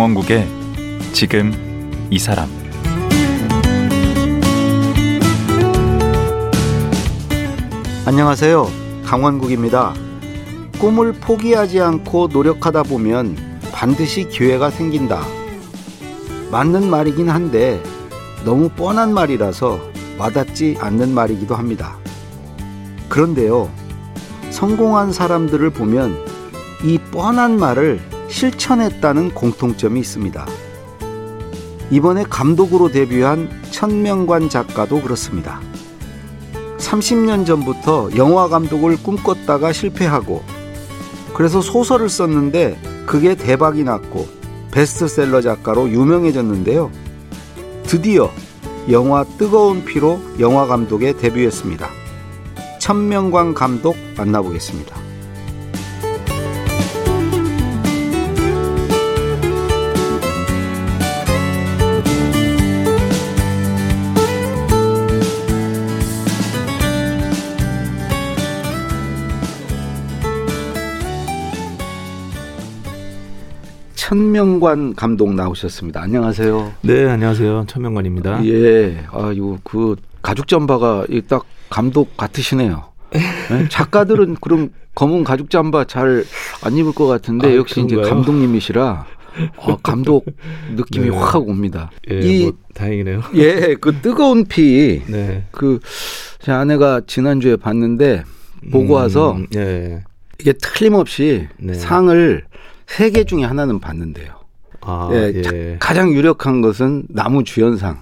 강원국의 지금 이 사람 안녕하세요. 강원국입니다. 꿈을 포기하지 않고 노력하다 보면 반드시 기회가 생긴다. 맞는 말이긴 한데 너무 뻔한 말이라서 와닿지 않는 말이기도 합니다. 그런데요, 성공한 사람들을 보면 이 뻔한 말을 실천했다는 공통점이 있습니다. 이번에 감독으로 데뷔한 천명관 작가도 그렇습니다. 30년 전부터 영화 감독을 꿈꿨다가 실패하고 그래서 소설을 썼는데 그게 대박이 났고 베스트셀러 작가로 유명해졌는데요. 드디어 영화 뜨거운 피로 영화 감독에 데뷔했습니다. 천명관 감독 만나보겠습니다. 천명관 감독 나오셨습니다. 안녕하세요. 네, 안녕하세요. 천명관입니다. 예, 아유 그 가죽 잠바가 딱 감독 같으시네요. 네? 작가들은 그럼 검은 가죽 잠바 잘 안 입을 것 같은데 아, 역시 그런가요? 이제 감독님이시라 어, 감독 느낌이 네. 확 옵니다. 예, 이 뭐 다행이네요. 예, 그 뜨거운 피, 네. 그제 아내가 지난주에 봤는데 보고 와서 음, 예. 이게 틀림없이 네. 상을 세 개 중에 하나는 받는데요. 아, 예, 예. 자- 가장 유력한 것은 나무 주연상,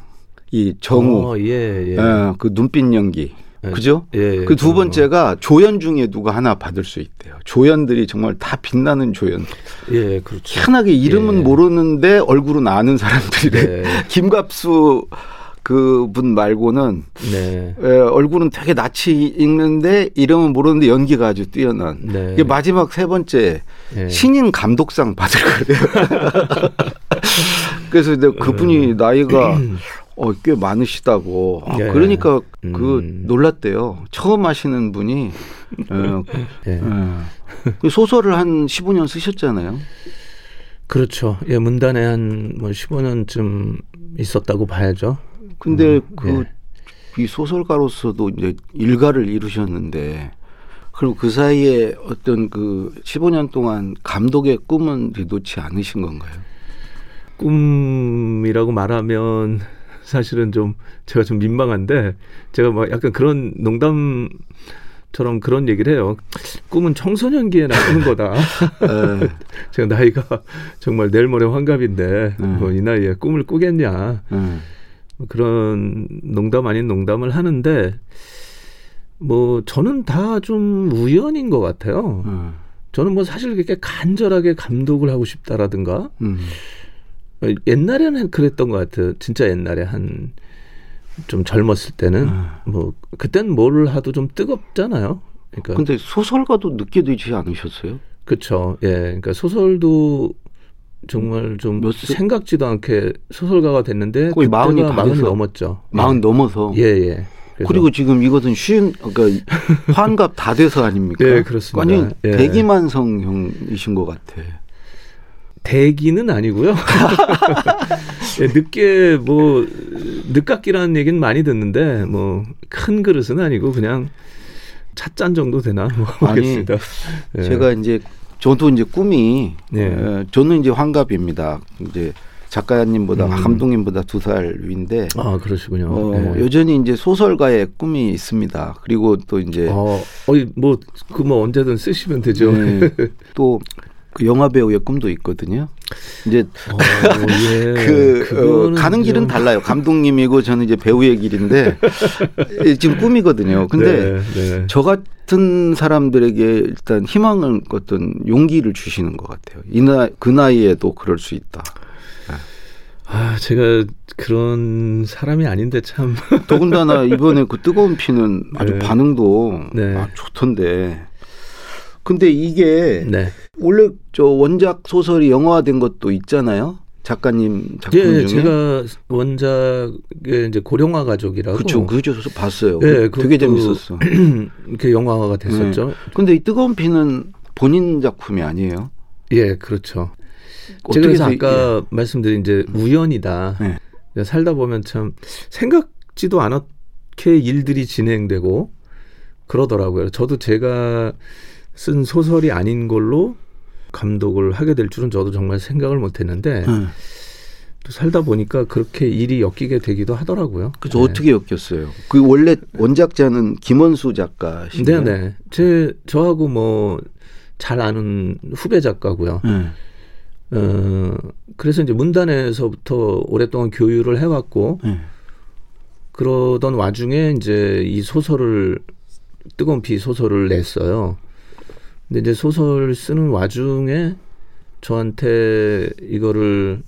이 정우, 어, 예, 예. 어, 그 눈빛 연기, 예. 그죠? 예. 그두 어, 번째가 조연 중에 누가 하나 받을 수 있대요. 조연들이 정말 다 빛나는 조연. 예, 그렇죠. 희한하게 이름은 예. 모르는데 얼굴은 아는 사람들이래. 네. 김갑수 그분 말고는 네. 에, 얼굴은 되게 낯이 익는데 이름은 모르는데 연기가 아주 뛰어난. 네. 이게 마지막 세 번째 예. 신인 감독상 받을 거래요. 그래서 근데 그분이 나이가 어, 꽤 많으시다고. 아, 예. 그러니까 그 음. 놀랐대요. 처음 하시는 분이 어, 예. 어, 그 소설을 한 15년 쓰셨잖아요. 그렇죠. 예, 문단에 한 뭐 15년쯤 있었다고 봐야죠. 근데 음, 그이 소설가로서도 이제 일가를 이루셨는데 그럼 그 사이에 어떤 그 15년 동안 감독의 꿈은 놓지 않으신 건가요? 꿈이라고 말하면 사실은 좀 제가 좀 민망한데 제가 막 약간 그런 농담 처럼 그런 얘기를 해요. 꿈은 청소년기에 나오는 거다. 에, 제가 나이가 정말 내일 모레 환갑인데 음. 뭐이 나이에 꿈을 꾸겠냐 에. 뭐 그런 농담 아닌 농담을 하는데 뭐 저는 다 좀 우연인 것 같아요. 어, 저는 뭐 사실 그렇게 간절하게 감독을 하고 싶다라든가 음. 어, 옛날에는 그랬던 것 같아요. 진짜 옛날에 한 좀 젊었을 때는 아. 뭐 그땐 뭘 하도 좀 뜨겁잖아요. 그러니까 근데 소설가도 늦게 되지 않으셨어요? 그렇죠. 예, 그러니까 소설도 정말 좀 생각지도 않게 소설가가 됐는데 거의 마흔이 돼서. 넘었죠. 마흔 넘어서. 예, 예. 그리고 지금 이것은 쉬운 그러니까 환갑 다 돼서 아닙니까? 예, 그렇습니다. 완전 예. 대기만성형이신 것 같아. 대기는 아니고요. 예, 늦게 뭐 늦깎이라는 얘기는 많이 듣는데 뭐 큰 그릇은 아니고 그냥 찻잔 정도 되나 뭐 모르겠습니다. 예. 제가 이제 저도 이제 꿈이 예. 에, 저는 이제 환갑입니다. 이제 작가님보다 음. 감독님보다 두 살 위인데 아 그러시군요. 어, 예. 여전히 이제 소설가의 꿈이 있습니다. 그리고 또 이제 어, 어이 뭐그 뭐 언제든 쓰시면 되죠. 네, 또 그 영화 배우의 꿈도 있거든요. 이제 어, 예. 그 어, 가는 길은 좀- 달라요. 감독님이고 저는 이제 배우의 길인데 예, 지금 꿈이거든요. 근데 네, 네. 저 같은 사람들에게 일단 희망을 어떤 용기를 주시는 것 같아요. 이 나, 그 나이에도 그럴 수 있다. 아 제가 그런 사람이 아닌데 참. 더군다나 이번에 그 뜨거운 피는 아주 네. 반응도 네. 아, 좋던데. 근데 이게 네. 원래 저 원작 소설이 영화화된 것도 있잖아요. 작가님 작품 예, 중에. 제가 원작의 이제 고령화 가족이라고. 그렇죠. 그저 봤어요. 예, 되게 재밌었어. 이렇게 영화화가 됐었죠. 근데 이 뜨거운 피는 본인 작품이 아니에요. 예, 그렇죠. 제가 그래서 아까 말씀드린 이제 우연이다. 네. 살다 보면 참 생각지도 않게 일들이 진행되고 그러더라고요. 저도 제가 쓴 소설이 아닌 걸로 감독을 하게 될 줄은 저도 정말 생각을 못 했는데 네. 또 살다 보니까 그렇게 일이 엮이게 되기도 하더라고요. 그래서 네. 어떻게 엮였어요? 그 원래 원작자는 김원수 작가신가요? 네네. 제 저하고 뭐 잘 아는 후배 작가고요. 네. 어 그래서 이제 문단에서부터 오랫동안 교유를 해왔고 네. 그러던 와중에 이제 이 소설을 뜨거운 비 소설을 냈어요. 근데 이제 소설 쓰는 와중에 저한테 이거를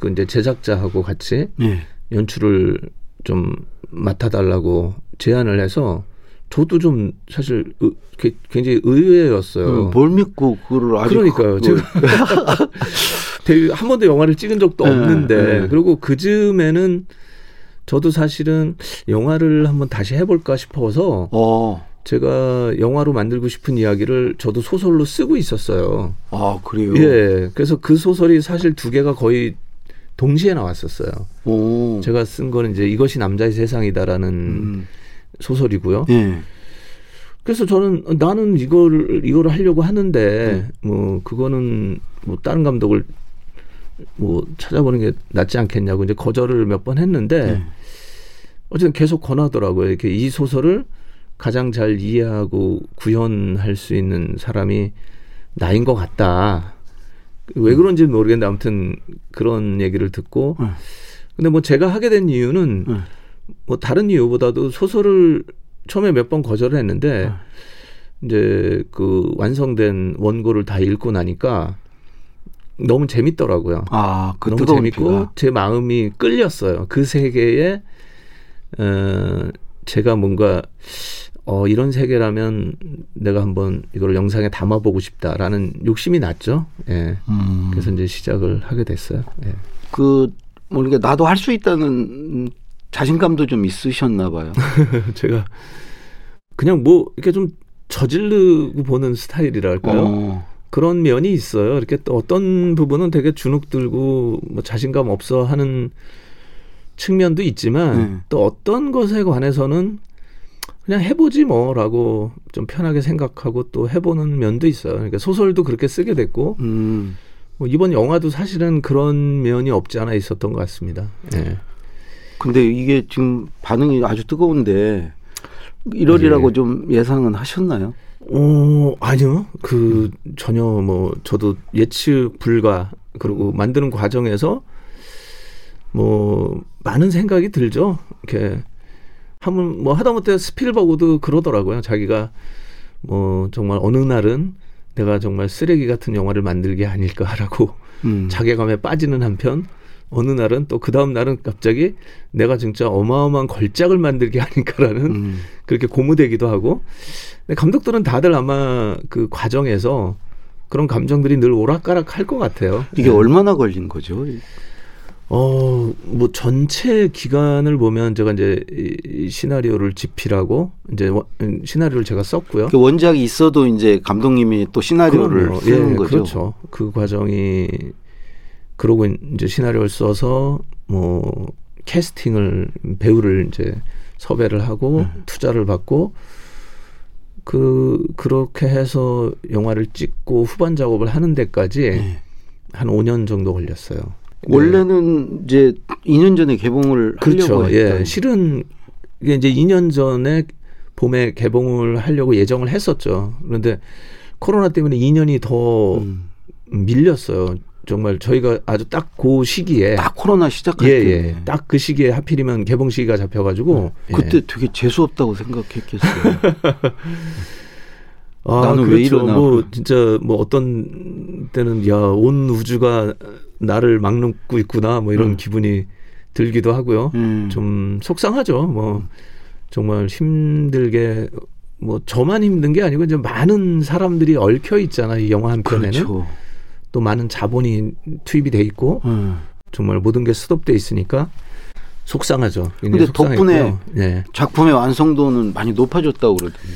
그 이제 제작자하고 같이 네. 연출을 좀 맡아달라고 제안을 해서 저도 좀 사실 의- 게- 굉장히 의외였어요. 음, 뭘 믿고 그거를 아직 그러니까요. 그걸- 제가 한 번도 영화를 찍은 적도 네, 없는데 네. 그리고 그 즈음에는 저도 사실은 영화를 한번 다시 해볼까 싶어서 어, 제가 영화로 만들고 싶은 이야기를 저도 소설로 쓰고 있었어요. 아 그래요. 예. 그래서 그 소설이 사실 두 개가 거의 동시에 나왔었어요. 오. 제가 쓴 거는 이제 이것이 남자의 세상이다라는 음. 소설이고요. 예. 그래서 저는 나는 이거를 이거를 하려고 하는데 네. 뭐 그거는 뭐 다른 감독을 뭐 찾아보는 게 낫지 않겠냐고 이제 거절을 몇 번 했는데 네. 어쨌든 계속 권하더라고요. 이렇게 이 소설을 가장 잘 이해하고 구현할 수 있는 사람이 나인 것 같다. 왜 음. 그런지는 모르겠는데 아무튼 그런 얘기를 듣고 네. 근데 뭐 제가 하게 된 이유는 네. 뭐 다른 이유보다도 소설을 처음에 몇 번 거절을 했는데 이제 그 완성된 원고를 다 읽고 나니까 너무 재밌더라고요. 아, 그 너무 재밌고 비가. 제 마음이 끌렸어요. 그 세계에 어 제가 뭔가 어 이런 세계라면 내가 한번 이걸 영상에 담아보고 싶다라는 욕심이 났죠. 예. 음. 그래서 이제 시작을 하게 됐어요. 예. 그 모르게 나도 할 수 있다는 자신감도 좀 있으셨나 봐요. 제가 그냥 뭐 이렇게 좀 저질르고 보는 스타일이랄까요. 어. 그런 면이 있어요. 이렇게 또 어떤 부분은 되게 주눅 들고 뭐 자신감 없어 하는 측면도 있지만 네. 또 어떤 것에 관해서는 그냥 해보지 뭐라고 좀 편하게 생각하고 또 해보는 면도 있어요. 그러니까 소설도 그렇게 쓰게 됐고 음. 뭐 이번 영화도 사실은 그런 면이 없지 않아 있었던 것 같습니다. 예. 근데 이게 지금 반응이 아주 뜨거운데 1월이라고 예. 좀 예상은 하셨나요? 어, 아니요. 그 전혀 뭐 저도 예측 불가 그리고 만드는 과정에서 뭐 많은 생각이 들죠. 이렇게 한번 뭐 하다못해 스필버그도 그러더라고요. 자기가 뭐 정말 어느 날은 내가 정말 쓰레기 같은 영화를 만들게 아닐까라고 음. 자괴감에 빠지는 한편 어느 날은 또 그 다음 날은 갑자기 내가 진짜 어마어마한 걸작을 만들게 아닐까라는 음. 그렇게 고무되기도 하고 근데 감독들은 다들 아마 그 과정에서 그런 감정들이 늘 오락가락 할 것 같아요. 이게 네. 얼마나 걸린 거죠? 어, 뭐 전체 기간을 보면 제가 이제 이- 이 시나리오를 집필하고 이제 원- 음, 시나리오를 제가 썼고요. 그 원작이 있어도 이제 감독님이 또 시나리오를 그럼요. 쓰는 예, 거죠. 그렇죠. 그 과정이 그러고 이제 시나리오를 써서 뭐 캐스팅을 배우를 이제 섭외를 하고 네. 투자를 받고 그 그렇게 해서 영화를 찍고 후반 작업을 하는 데까지 네. 한 5년 정도 걸렸어요. 원래는 이제 2년 전에 개봉을 하려고 그렇죠. 했다. 예. 실은 이게 이제 2년 전에 봄에 개봉을 하려고 예정을 했었죠. 그런데 코로나 때문에 2년이 더 음. 밀렸어요. 정말 저희가 아주 딱 그 시기에 딱 코로나 시작할 예, 때. 예. 딱 그 시기에 하필이면 개봉 시기가 잡혀가지고 예. 그때 되게 재수 없다고 생각했겠어요. 아, 나는 왜 그렇죠. 이러나. 뭐 진짜 뭐 어떤 때는 야 온 우주가 나를 막놓고 있구나 뭐 이런 음. 기분이 들기도 하고요. 음. 좀 속상하죠. 뭐 정말 힘들게 뭐 저만 힘든 게 아니고 이제 많은 사람들이 얽혀 있잖아 이 영화 한 편에는 그렇죠. 또 많은 자본이 투입이 돼 있고 음. 정말 모든 게 스톱돼 있으니까 속상하죠. 근데 굉장히 덕분에 속상했고요. 네. 작품의 완성도는 많이 높아졌다고 그러던데.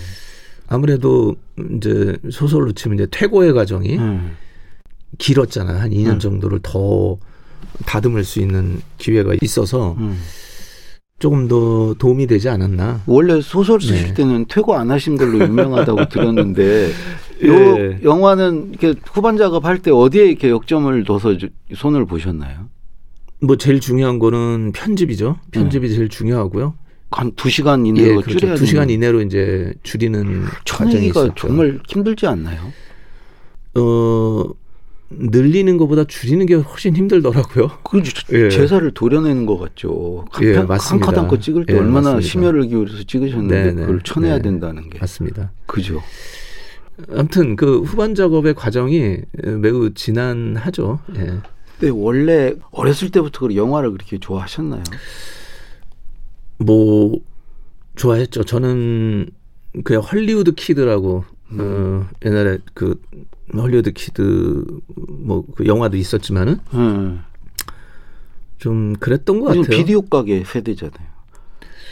아무래도 이제 소설로 치면 이제 퇴고의 과정이 음. 길었잖아요. 한 2년 음. 정도를 더 다듬을 수 있는 기회가 있어서 음. 조금 더 도움이 되지 않았나. 원래 소설 쓰실 네. 때는 퇴고 안 하신 걸로 유명하다고 들었는데 요 예. 영화는 이렇게 후반 작업할 때 어디에 이렇게 역점을 둬서 주- 손을 보셨나요? 뭐 제일 중요한 거는 편집이죠. 편집이 제일 중요하고요. 한두 시간 예, 이내로 그렇죠. 줄여야 두 시간 이내로 이제 줄이는 과정이 있었죠. 정말 힘들지 않나요? 어 늘리는 것보다 줄이는 게 훨씬 힘들더라고요. 그 예. 제사를 도려내는 것 같죠. 한, 예, 맞습니다. 컷한컷 찍을 때 예, 얼마나 맞습니다. 심혈을 기울여서 찍으셨는데 네, 네. 그걸 쳐내야 네. 된다는 게 맞습니다. 그죠. 아무튼 그 후반 작업의 과정이 매우 진한하죠. 예. 근데 원래 어렸을 때부터 그 영화를 그렇게 좋아하셨나요? 뭐 좋아했죠. 저는 그 헐리우드 kid라고 어, 옛날에 그 헐리우드 kid 뭐 그 영화도 있었지만은 예. 좀 그랬던 것 같아요. 비디오 가게 세대잖아요.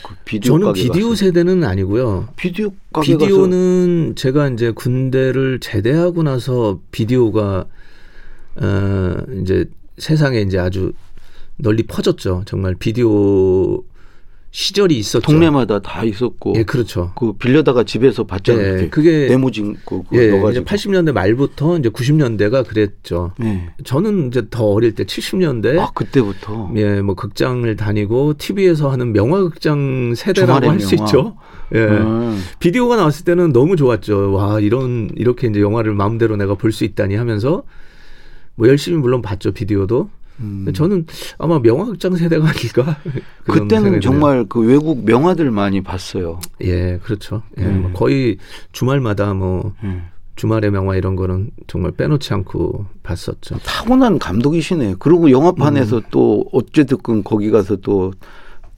그 비디오 저는 비디오 가서. 세대는 아니고요. 비디오 가게 가서 비디오는 제가 이제 군대를 제대하고 나서 비디오가 어 이제 세상에 이제 아주 널리 퍼졌죠. 정말 비디오 시절이 있었죠. 동네마다 다 있었고 예, 그렇죠. 그 빌려다가 집에서 봤잖아요. 예, 그게 네모진 거 예, 넣어가지고. 80년대 말부터 이제 90년대가 그랬죠. 예. 저는 이제 더 어릴 때 70년대 아 그때부터 예, 뭐 극장을 다니고 TV에서 하는 명화극장 세대라고 할 수. 있죠. 예. 음. 비디오가 나왔을 때는 너무 좋았죠. 와, 이런 이렇게 이제 영화를 마음대로 내가 볼 수 있다니 하면서 뭐 열심히 물론 봤죠, 비디오도. 음. 저는 아마 명화극장 세대가 아닐까. 그때는 정말 그 외국 명화들 많이 봤어요. 예, 그렇죠. 예, 음. 뭐 거의 주말마다 뭐 예. 주말의 명화 이런 거는 정말 빼놓지 않고 봤었죠. 타고난 감독이시네. 그리고 영화판에서 음. 또 어쨌든 거기 가서 또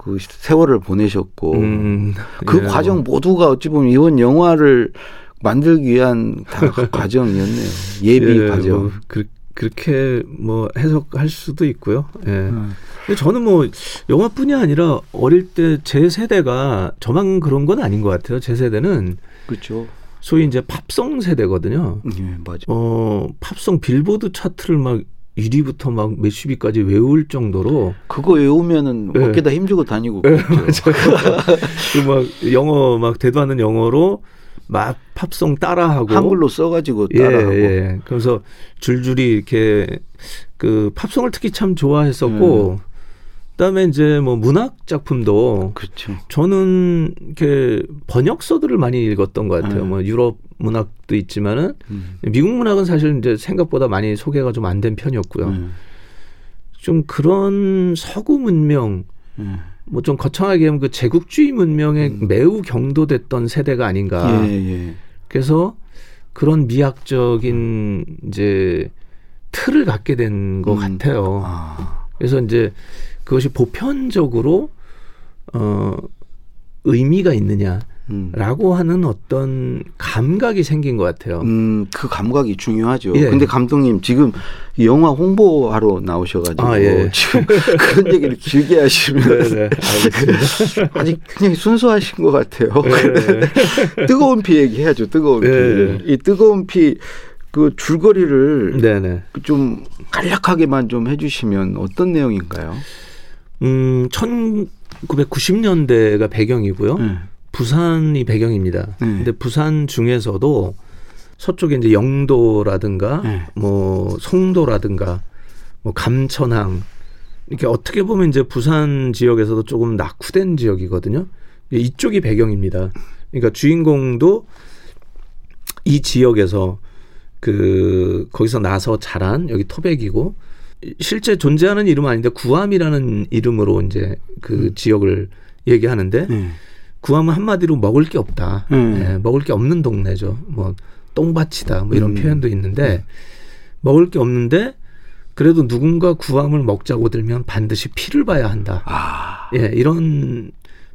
그 세월을 보내셨고 음, 그 예, 과정 모두가 어찌 보면 이번 영화를 만들기 위한 다 과정이었네요. 예비 예, 과정. 뭐 그, 그렇게 뭐 해석할 수도 있고요. 예. 음. 근데 저는 뭐 영화뿐이 아니라 어릴 때 제 세대가 저만 그런 건 아닌 것 같아요. 제 세대는 그렇죠. 소위 이제 팝송 세대거든요. 예, 맞아. 어, 팝송 빌보드 차트를 막 1위부터 막 몇십 위까지 외울 정도로 그거 외우면은 예. 어깨다 힘주고 다니고 예, 그랬죠. 그막 영어 막 대도 않는 영어로 막 팝송 따라하고 한글로 써가지고 예, 따라하고. 예. 그래서 줄줄이 이렇게 그 팝송을 특히 참 좋아했었고 그다음에 이제 뭐 문학 작품도 그렇죠. 저는 이렇게 번역서들을 많이 읽었던 것 같아요. 음. 뭐 유럽 문학도 있지만은 음. 미국 문학은 사실 이제 생각보다 많이 소개가 좀 안 된 편이었고요. 음. 좀 그런 서구 문명 음. 뭐 좀 거창하게 하면 그 제국주의 문명에 음. 매우 경도됐던 세대가 아닌가. 예, 예. 그래서 그런 미학적인 이제 틀을 갖게 된것 음. 같아요. 아. 그래서 이제 그것이 보편적으로 어 의미가 있느냐 라고 음. 하는 어떤 감각이 생긴 것 같아요. 음, 그 감각이 중요하죠. 예. 근데 감독님 지금 이 영화 홍보하러 나오셔가지고 아, 예. 지금 그런 얘기를 길게 하시면 네네 알겠습니다. 아직 그냥 순수하신 것 같아요. 네. 뜨거운 피 얘기해야죠. 뜨거운 예. 피. 이 뜨거운 피 그 줄거리를 네네. 좀 간략하게만 좀 해주시면 어떤 내용인가요? 음 1990년대가 배경이고요. 네. 부산이 배경입니다. 네. 근데 부산 중에서도 서쪽에 이제 영도라든가 네. 뭐 송도라든가 뭐 감천항 이렇게 어떻게 보면 이제 부산 지역에서도 조금 낙후된 지역이거든요. 이쪽이 배경입니다. 그러니까 주인공도 이 지역에서 그 거기서 나서 자란 여기 토백이고 실제 존재하는 이름은 아닌데 구암이라는 이름으로 이제 그 지역을 얘기하는데 네. 구암은 한마디로 먹을 게 없다. 음. 예, 먹을 게 없는 동네죠. 뭐 똥밭이다. 뭐 이런 음. 표현도 있는데 먹을 게 없는데 그래도 누군가 구암을 먹자고 들면 반드시 피를 봐야 한다. 아, 예, 이런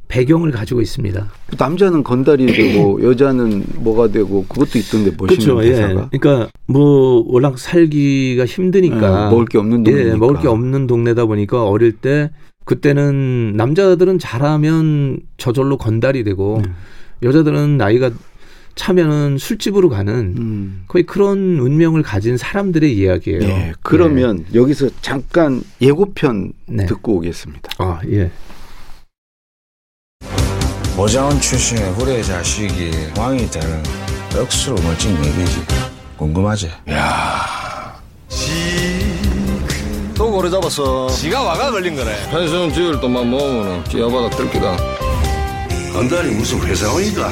배경을 가지고 있습니다. 남자는 건달이 되고 여자는 뭐가 되고 그것도 있던데 멋있는 그렇죠. 예. 대사가. 그러니까 뭐 워낙 살기가 힘드니까 예, 먹을 게 없는 동네니까. 예, 먹을 게 없는 동네다 보니까 어릴 때 그때는 남자들은 잘하면 저절로 건달이 되고 음. 여자들은 나이가 차면은 술집으로 가는 음. 거의 그런 운명을 가진 사람들의 이야기예요. 예, 그러면 여기서 잠깐 예고편 네. 듣고 오겠습니다. 아 예. 보자원 출신의 후레 자식이 왕이 되는 억수로 멋진 얘기지. 궁금하지? 또 고래 잡았어. 지가 와가 걸린 거래. 한숨 지을 돈만 모으면 기아바다 뜰기다. 간단히 무슨 회사원이가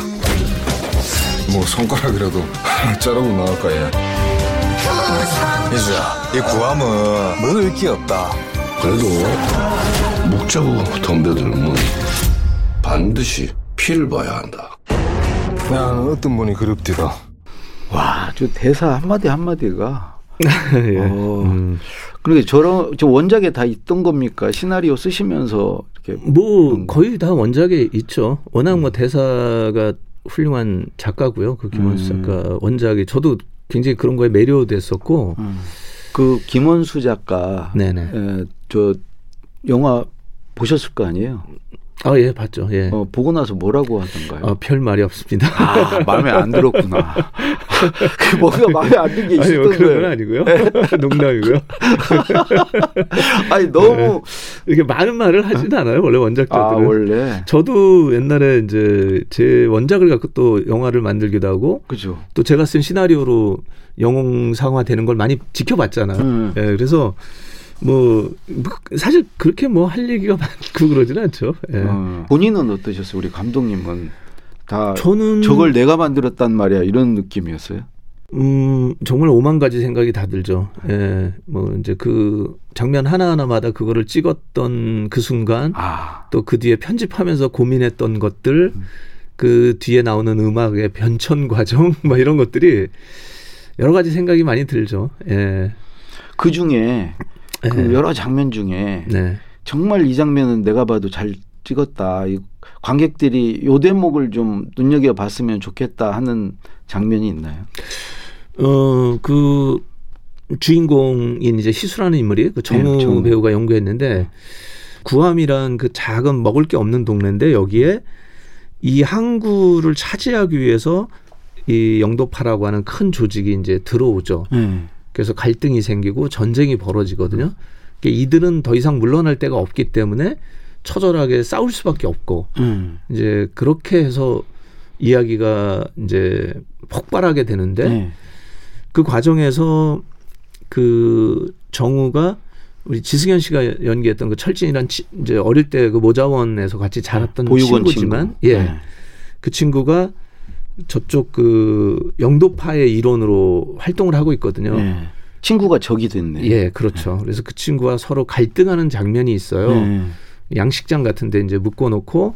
뭐 손가락이라도 자르고 나올 거야. 이수야, 이 구함은 먹을 게 없다. 그래도 묵자고 덤벼들면 반드시 피를 봐야 한다. 난 어떤 분이 그립디다. 와, 저 대사 한마디 한마디가 예. 어. 음. 그러니까 저런 저 원작에 다 있던 겁니까? 시나리오 쓰시면서 이렇게 뭐 음. 거의 다 원작에 있죠. 워낙 뭐 대사가 훌륭한 작가고요. 그 김원수 음. 작가 원작이 저도 굉장히 그런 거에 매료됐었고. 음. 그 김원수 작가 네네. 에, 저 영화 보셨을 거 아니에요? 아 예 봤죠. 예. 어, 보고 나서 뭐라고 하던가요? 아, 별 말이 없습니다. 아, 마음에 안 들었구나. 그 뭔가 마음에 안 든게 아니 있었던 뭐 그런 건. 아니고요. 농담이고요. 아니 너무 이게 많은 말을 하진 않아요. 원래 원작자들은. 아 원래 저도 옛날에 이제 제 원작을 갖고 또 영화를 만들기도 하고 그죠. 또 제가 쓴 시나리오로 영웅상화 되는 걸 많이 지켜봤잖아요. 음. 예, 그래서 뭐, 뭐 사실 그렇게 뭐 할 얘기가 많고 그러지는 않죠. 예. 어, 본인은 어떠셨어요? 우리 감독님은 다 저는 저걸 내가 만들었단 말이야 이런 느낌이었어요. 음, 정말 오만 가지 생각이 다 들죠. 예. 뭐 이제 그 장면 하나 하나마다 그거를 찍었던 그 순간 아, 또그 뒤에 편집하면서 고민했던 것들 그 뒤에 나오는 음악의 변천 과정 뭐 이런 것들이 여러 가지 생각이 많이 들죠. 예. 그 중에 그 예. 여러 장면 중에 네. 정말 이 장면은 내가 봐도 잘 찍었다. 이 관객들이 요 대목을 좀 눈여겨 봤으면 좋겠다 하는 장면이 있나요? 어, 그 주인공인 이제 희수라는 인물이 그 정우 네, 정우. 배우가 연구했는데 구암이란 그 작은 먹을 게 없는 동네인데 여기에 이 항구를 차지하기 위해서 이 영도파라고 하는 큰 조직이 이제 들어오죠. 네. 그래서 갈등이 생기고 전쟁이 벌어지거든요. 그러니까 이들은 더 이상 물러날 데가 없기 때문에 처절하게 싸울 수밖에 없고 음. 이제 그렇게 해서 이야기가 이제 폭발하게 되는데 네. 그 과정에서 그 정우가 우리 지승현 씨가 연기했던 그 철진이란 치, 이제 어릴 때 그 모자원에서 같이 자랐던 친구지만 친구. 예 네. 그 친구가 저쪽 그 영도파의 일원으로 활동을 하고 있거든요. 네. 친구가 적이 됐네. 예, 그렇죠. 그래서 그 친구와 서로 갈등하는 장면이 있어요. 네. 양식장 같은데 이제 묶어놓고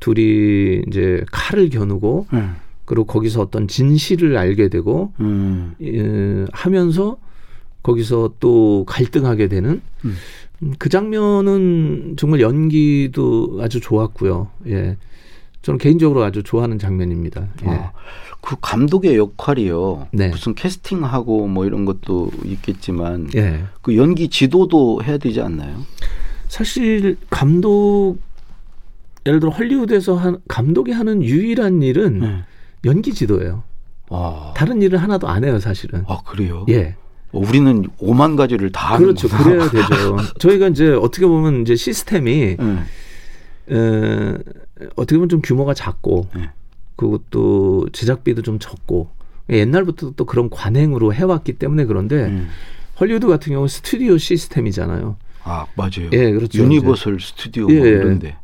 둘이 이제 칼을 겨누고 네. 그리고 거기서 어떤 진실을 알게 되고 음. 예, 하면서 거기서 또 갈등하게 되는 음. 음, 그 장면은 정말 연기도 아주 좋았고요. 예. 저는 개인적으로 아주 좋아하는 장면입니다. 예. 아, 그 감독의 역할이요. 네. 무슨 캐스팅하고 뭐 이런 것도 있겠지만 예. 그 연기 지도도 해야 되지 않나요? 사실 감독 예를 들어 헐리우드에서 한 감독이 하는 유일한 일은 네. 연기 지도예요. 아, 다른 일을 하나도 안 해요, 사실은. 아 그래요? 예. 어, 우리는 오만 가지를 다 그렇죠. 그래야 되죠. 저희가 이제 어떻게 보면 이제 시스템이 네. 에, 어떻게 보면 좀 규모가 작고 네. 그것도 제작비도 좀 적고 옛날부터 또 그런 관행으로 해왔기 때문에 그런데 음. 헐리우드 같은 경우는 스튜디오 시스템이잖아요. 아 맞아요. 예, 그렇죠. 유니버설 스튜디오 예, 뭐 예. 이런데.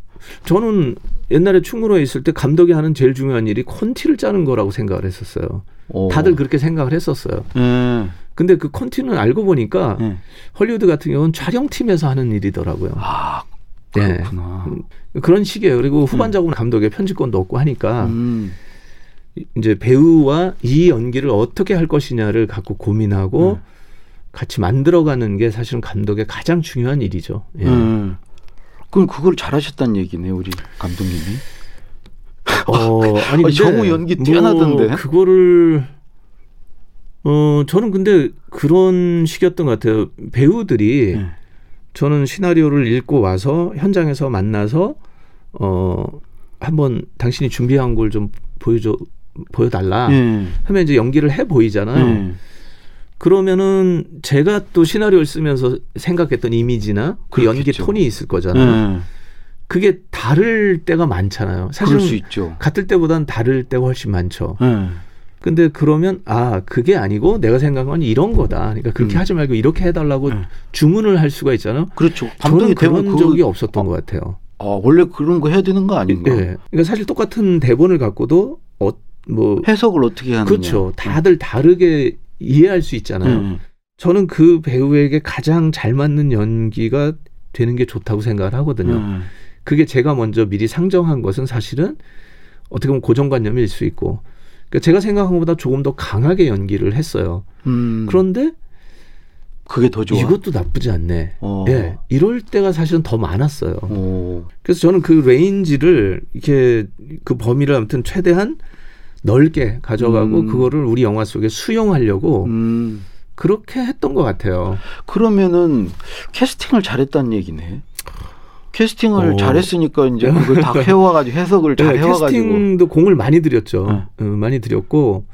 저는 옛날에 충무로에 있을 때 감독이 하는 제일 중요한 일이 콘티를 짜는 거라고 생각을 했었어요. 오. 다들 그렇게 생각을 했었어요. 예. 근데 그 콘티는 알고 보니까 예. 헐리우드 같은 경우는 촬영팀에서 하는 일이더라고요. 아 예. 그렇구나. 그런 식이에요. 그리고 후반 작업은 감독의 편집권도 없고 하니까 음. 이제 배우와 이 연기를 어떻게 할 것이냐를 갖고 고민하고 음. 같이 만들어가는 게 사실은 감독의 가장 중요한 일이죠. 예. 음. 그럼 그걸 잘하셨다는 얘기네 우리 감독님이. 어, 아니 아니, 정우 연기 뛰어나던데? 뭐 그거를 어 저는 근데 그런 식이었던 것 같아요. 배우들이 예. 저는 시나리오를 읽고 와서 현장에서 만나서 어 한번 당신이 준비한 걸 좀 보여줘 보여달라. 예. 하면 이제 연기를 해 보이잖아요. 예. 그러면은 제가 또 시나리오를 쓰면서 생각했던 이미지나 그 연기 그렇겠죠. 톤이 있을 거잖아요. 예. 그게 다를 때가 많잖아요. 있죠. 같을 때보단 다를 때가 훨씬 많죠. 예. 근데 그러면 아 그게 아니고 내가 생각한 건 이런 거다. 그러니까 그렇게 음. 하지 말고 이렇게 해달라고 네. 주문을 할 수가 있잖아요. 그렇죠. 저는 그런 대본 적이 그, 없었던 것 같아요. 아, 원래 그런 거 해야 되는 거 아닌가? 예. 그러니까 사실 똑같은 대본을 갖고도 어, 뭐 해석을 어떻게 하느냐. 그렇죠. 다들 다르게 이해할 수 있잖아요. 예. 저는 그 배우에게 가장 잘 맞는 연기가 되는 게 좋다고 생각을 하거든요. 예. 그게 제가 먼저 미리 상정한 것은 사실은 어떻게 보면 고정관념일 수 있고, 그러니까 제가 생각한 것보다 조금 더 강하게 연기를 했어요. 음. 그런데 그게 더 좋아. 이것도 나쁘지 않네. 어. 예, 이럴 때가 사실은 더 많았어요. 오. 그래서 저는 그 range를 이렇게 그 범위를 아무튼 최대한 넓게 가져가고 음. 그거를 우리 영화 속에 수용하려고 음. 그렇게 했던 것 같아요. 그러면은 캐스팅을 잘했다는 얘기네. 캐스팅을 어. 잘했으니까 이제 그걸 다 해와가지고 해석을 잘 네, 해와가지고. 캐스팅도 공을 많이 들였죠. 네. 어, 많이 들였고,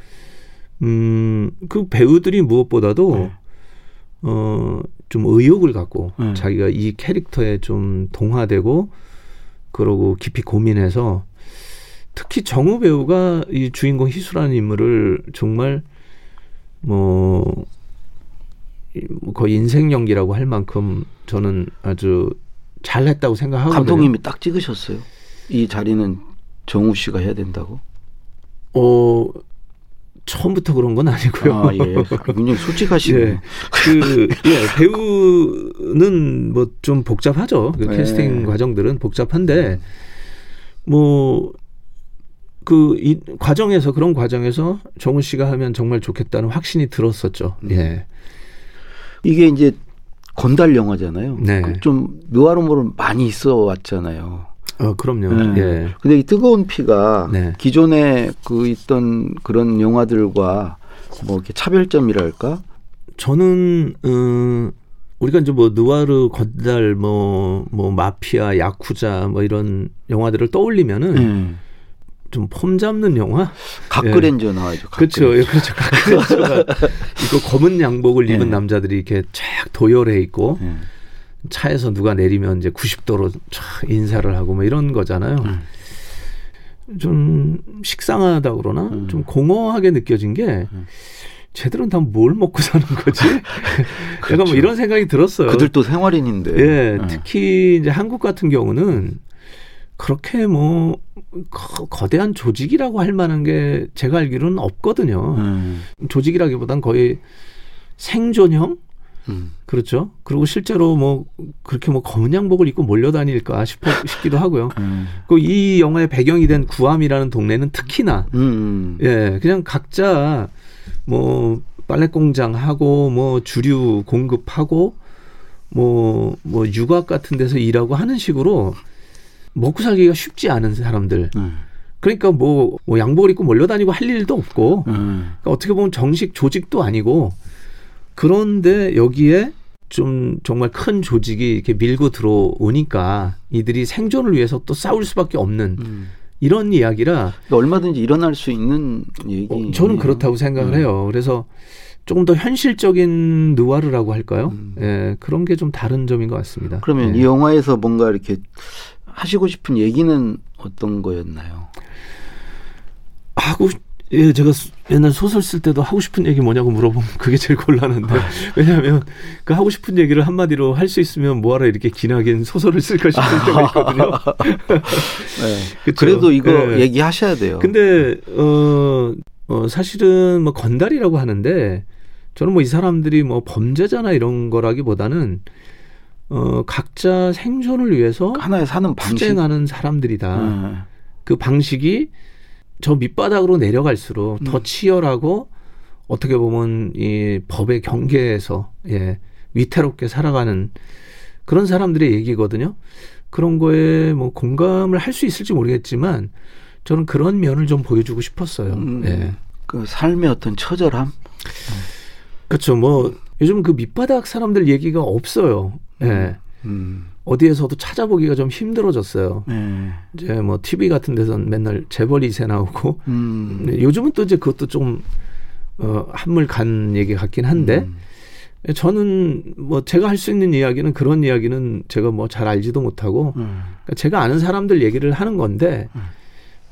음, 그 배우들이 무엇보다도, 네. 어, 좀 의욕을 갖고 네. 자기가 이 캐릭터에 좀 동화되고, 그러고 깊이 고민해서, 특히 정우 배우가 이 주인공 희수라는 인물을 정말, 뭐, 이- 뭐 거의 인생 연기라고 할 만큼 저는 아주 잘했다고 생각하거든요. 감독님이 딱 찍으셨어요. 이 자리는 정우 씨가 해야 된다고. 어 처음부터 그런 건 아니고요. 아 예. 굉장히 솔직하시네. 예. 그 예, 배우는 뭐 좀 복잡하죠. 그 네. 캐스팅 과정들은 복잡한데 뭐. 그 이 과정에서 그런 과정에서 정훈 씨가 하면 정말 좋겠다는 확신이 들었었죠. 음. 예. 이게 이제 건달 영화잖아요. 네. 그좀 느와르모를 많이 있어 왔잖아요. 어 그럼요. 네. 예. 근데 이 뜨거운 피가 네. 기존에 그 있던 그런 영화들과 뭐 이렇게 차별점이랄까? 저는 음 우리가 이제 뭐 느와르 건달 뭐뭐 마피아 야쿠자 뭐 이런 영화들을 떠올리면은 음. 좀 폼 잡는 영화 각그랜저 나와죠. 그렇죠. 예, 그렇죠. 각그랜저가 이거 검은 양복을 입은 예. 남자들이 이렇게 쫙 도열해 있고 예. 차에서 누가 내리면 이제 90도로 쫙 인사를 하고 뭐 이런 거잖아요. 좀 식상하다 그러나 음. 좀 공허하게 느껴진 게 쟤들은 다 뭘 먹고 사는 거지? 약간 뭐 이런 생각이 들었어요. 그렇죠. 그들도 생활인인데. 예, 예. 특히 이제 한국 같은 경우는 그렇게 뭐 거, 거대한 조직이라고 할 만한 게 제가 알기로는 없거든요. 음. 조직이라기보단 거의 생존형 음. 그렇죠. 그리고 실제로 뭐 그렇게 뭐 검은 양복을 입고 몰려다닐까 싶어 싶기도 하고요. 음. 그이 영화의 배경이 된 구암이라는 동네는 특히나 음. 예, 그냥 각자 뭐 빨래 공장 하고 뭐 주류 공급하고 뭐뭐 육악 같은 데서 일하고 하는 식으로 먹고 살기가 쉽지 않은 사람들. 음. 그러니까 뭐, 뭐 양복을 입고 몰려다니고 할 일도 없고 음. 그러니까 어떻게 보면 정식 조직도 아니고 그런데 여기에 좀 정말 큰 조직이 이렇게 밀고 들어오니까 이들이 생존을 위해서 또 싸울 수밖에 없는 음. 이런 이야기라 그러니까 얼마든지 일어날 수 있는 얘기. 어, 저는 그렇다고 생각을 음. 해요. 그래서 조금 더 현실적인 느와르라고 할까요? 음. 예, 그런 게 좀 다른 점인 것 같습니다. 그러면 예. 이 영화에서 뭔가 이렇게 하시고 싶은 얘기는 어떤 거였나요? 하고 싶- 예, 제가 수- 옛날 소설 쓸 때도 하고 싶은 얘기 뭐냐고 물어보면 그게 제일 곤란한데 아. 왜냐하면 그 하고 싶은 얘기를 한마디로 할 수 있으면 뭐하러 이렇게 기나긴 소설을 쓸까 싶을 때가 있거든요. 네. 그래도 이거 예. 얘기하셔야 돼요. 근데 어, 어 사실은 뭐 건달이라고 하는데 저는 뭐 이 사람들이 뭐 범죄자나 이런 거라기보다는 어 각자 생존을 위해서 하나의 사는 방식. 투쟁하는 사람들이다. 음. 그 방식이 저 밑바닥으로 내려갈수록 더 치열하고 어떻게 보면 이 법의 경계에서 예, 위태롭게 살아가는 그런 사람들의 얘기거든요. 그런 거에 뭐 공감을 할 수 있을지 모르겠지만 저는 그런 면을 좀 보여주고 싶었어요. 음. 예. 그 삶의 어떤 처절함. 그렇죠. 뭐 요즘 그 밑바닥 사람들 얘기가 없어요. 예. 음. 어디에서도 찾아보기가 좀 힘들어졌어요. 네. 이제 뭐 TV 같은 데서는 맨날 재벌 2세 나오고 음. 네, 요즘은 또 이제 그것도 좀 어, 한물 간 얘기 같긴 한데 음. 저는 뭐 제가 할 수 있는 이야기는 그런 이야기는 제가 뭐 잘 알지도 못하고 음. 그러니까 제가 아는 사람들 얘기를 하는 건데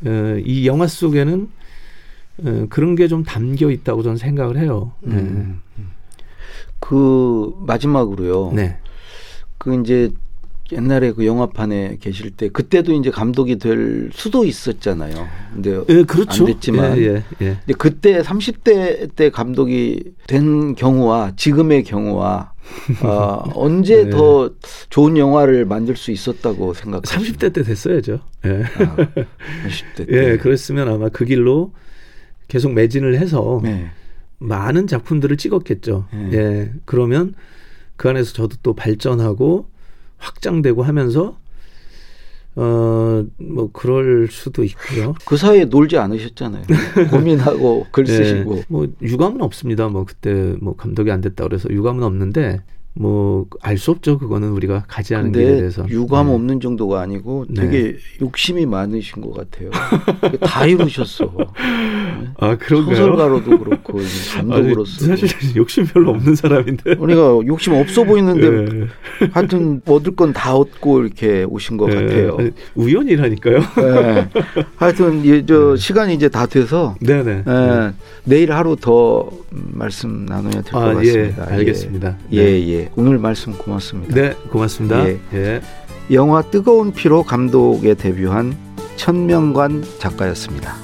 어, 이 영화 속에는 어, 그런 게 좀 담겨 있다고 저는 생각을 해요. 음. 그 마지막으로요. 네. 그 이제 옛날에 그 영화판에 계실 때 그때도 이제 감독이 될 수도 있었잖아요. 근데 예, 그렇죠. 안 됐지만 예, 예, 예. 근데 그때 30대 때 감독이 된 경우와 지금의 경우와 어, 언제 네. 더 좋은 영화를 만들 수 있었다고 생각하십니까? 30대 때 됐어야죠. 예. 아, 30대 때. 예, 그랬으면 아마 그 길로 계속 매진을 해서 네. 많은 작품들을 찍었겠죠. 네. 예. 그러면 그 안에서 저도 또 발전하고 확장되고 하면서 어, 뭐 그럴 수도 있고요. 그 사이에 놀지 않으셨잖아요. 고민하고 글 쓰시고. 예, 뭐 유감은 없습니다. 뭐 그때 뭐 감독이 안 됐다 그래서 유감은 없는데 뭐 알 수 없죠. 그거는 우리가 가지 않은 길에 대해서. 유감 네. 없는 정도가 아니고 네. 되게 욕심이 많으신 것 같아요. 다 이루셨어. 아 그런가요? 소설가로도 그렇고 감독으로서. 사실 욕심 별로 없는 사람인데. 우리가 욕심 없어 보이는데 예. 하여튼 얻을 건 다 얻고 이렇게 오신 것 예, 같아요. 우연이라니까요. 예. 하여튼 이, 저 시간이 이제 다 돼서 네네. 예, 내일 하루 더 말씀 나눠야 될것 아, 예, 같습니다. 알겠습니다. 예, 네. 예. 오늘 말씀 고맙습니다. 네, 고맙습니다. 예. 예. 영화 뜨거운 피로 감독에 데뷔한 천명관 작가였습니다.